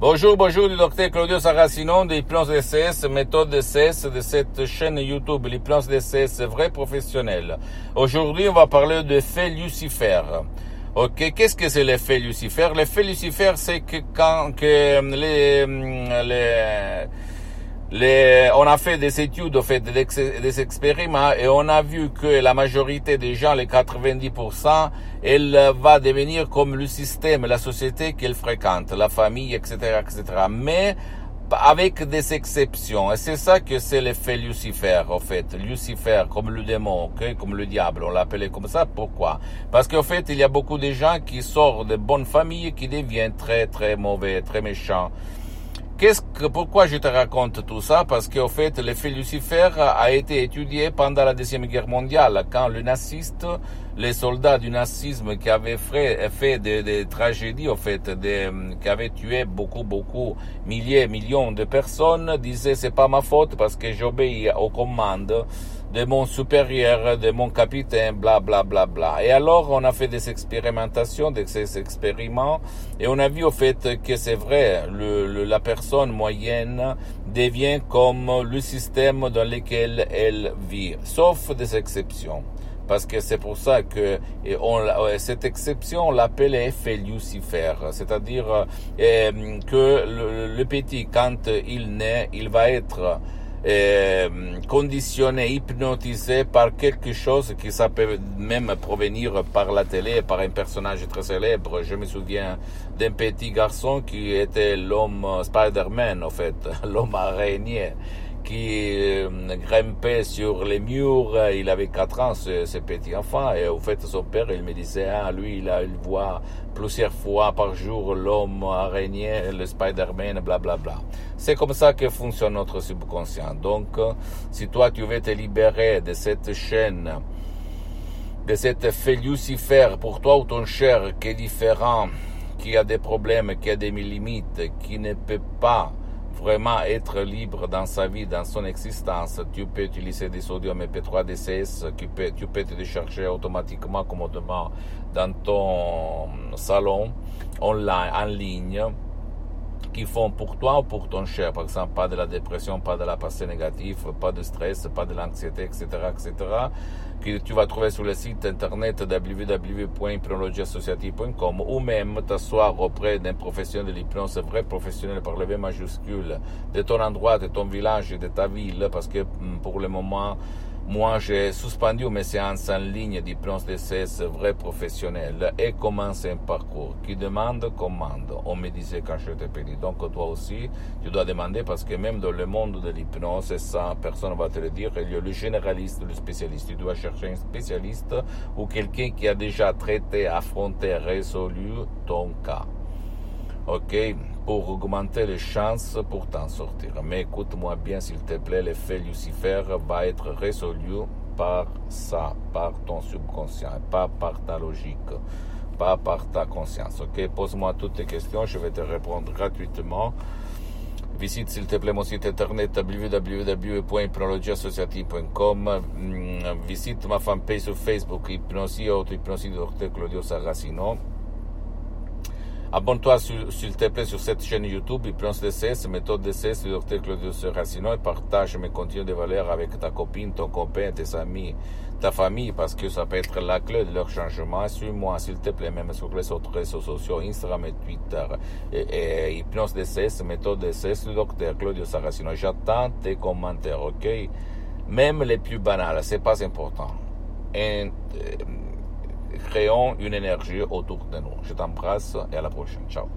Bonjour, bonjour du docteur Claudio Saracino de l'hypnose DCS, méthode DCS de cette chaîne YouTube, l'hypnose DCS vrai professionnel. Aujourd'hui, on va parler de l'effet Lucifer. Ok, qu'est-ce que c'est l'effet Lucifer? L'effet Lucifer, c'est que quand que les, les on a fait des études, on fait des, expériments et on a vu que la majorité des gens, les 90%, elle va devenir comme le système, la société qu'elle fréquente, la famille, etc., etc. Mais avec des exceptions. Et c'est ça que c'est l'effet Lucifer, en fait. Lucifer, comme le démon, comme le diable, on l'appelait comme ça. Pourquoi? Parce qu'en fait, il y a beaucoup de gens qui sortent de bonnes familles qui deviennent très, très mauvais, très méchants. Pourquoi je te raconte tout ça? Parce qu'en fait, l'effet Lucifer a été étudié pendant la Deuxième Guerre mondiale, quand le naziste, les soldats du nazisme qui avaient fait, des, tragédies, en fait, qui avaient tué beaucoup, beaucoup, milliers, millions de personnes, disaient c'est pas ma faute parce que j'obéis aux commandes de mon supérieur, de mon capitaine, bla bla bla bla. Et alors on a fait des expérimentations, des expériments, et on a vu au fait que c'est vrai, la personne moyenne devient comme le système dans lequel elle vit, sauf des exceptions. Parce que c'est pour ça que cette exception, on l'appelle effet Lucifer. C'est-à-dire euh, que le, le, petit, quand il naît, il va être conditionné, hypnotisé par quelque chose qui ça peut même provenir par la télé, par un personnage très célèbre. Je me souviens d'un petit garçon qui était l'homme Spider-Man, en fait, l'homme araignée qui euh, grimpait sur les murs. Il avait 4 ans, ce, petit enfant. Et au fait, son père, il me disait, ah, lui, il, a, il voit plusieurs fois par jour l'homme araignée, le Spider-Man, blablabla. Bla. C'est comme ça que fonctionne notre subconscient. Donc, si toi, tu veux te libérer de cette chaîne, de cet effet Lucifer pour toi ou ton cher qui est différent, qui a des problèmes, qui a des limites, qui ne peut pas vraiment être libre dans sa vie, dans son existence, tu peux utiliser des sodium MP3 DCS, tu peux, tu peux te décharger automatiquement, commodément dans ton salon, online, en ligne qui font pour toi ou pour ton cher. Par exemple, pas de la dépression, pas de la passé négative, pas de stress, pas de l'anxiété, etc., etc., que tu vas trouver sur le site internet www.hypnologieassociative.com ou même t'asseoir auprès d'un professionnel de l'hypnose, vrai professionnel par le V majuscule, de ton endroit, de ton village, de ta ville, parce que mm, pour le moment, moi, j'ai suspendu mes séances en ligne d'hypnose DCS vrai professionnel et commence un parcours qui demande commande. On me disait quand t'ai payé. Donc, toi aussi, tu dois demander parce que même dans le monde de l'hypnose, ça, personne ne va te le dire. Il y a le généraliste, le spécialiste. Tu dois chercher un spécialiste ou quelqu'un qui a déjà traité, affronté, résolu ton cas. OK? Pour augmenter les chances pour t'en sortir. Mais écoute-moi bien, s'il te plaît, l'effet Lucifer va être résolu par ça, par ton subconscient, pas par ta logique, pas par ta conscience. OK Pose-moi toutes tes questions, je vais te répondre gratuitement. Visite s'il te plaît mon site internet www.hypnologieassociative.com. Mm, visite ma fanpage sur Facebook, Hypnosie Auto-Hypnosie Dr. Claudio Saracino. Abonne-toi, s'il te plaît, sur cette chaîne YouTube, Hypnose DCS, méthode DCS du docteur Claudio Serracino et partage mes contenus de valeur avec ta copine, ton copain, tes amis, ta famille, parce que ça peut être la clé de leur changement. Suis-moi, s'il te plaît, même sur les autres réseaux sociaux, Instagram et Twitter, et, Hypnose DCS, méthode DCS du docteur Claudio Saracino. J'attends tes commentaires, ok? Même les plus banals, c'est pas important. Et, euh, créons une énergie autour de nous. Je t'embrasse et à la prochaine. Ciao.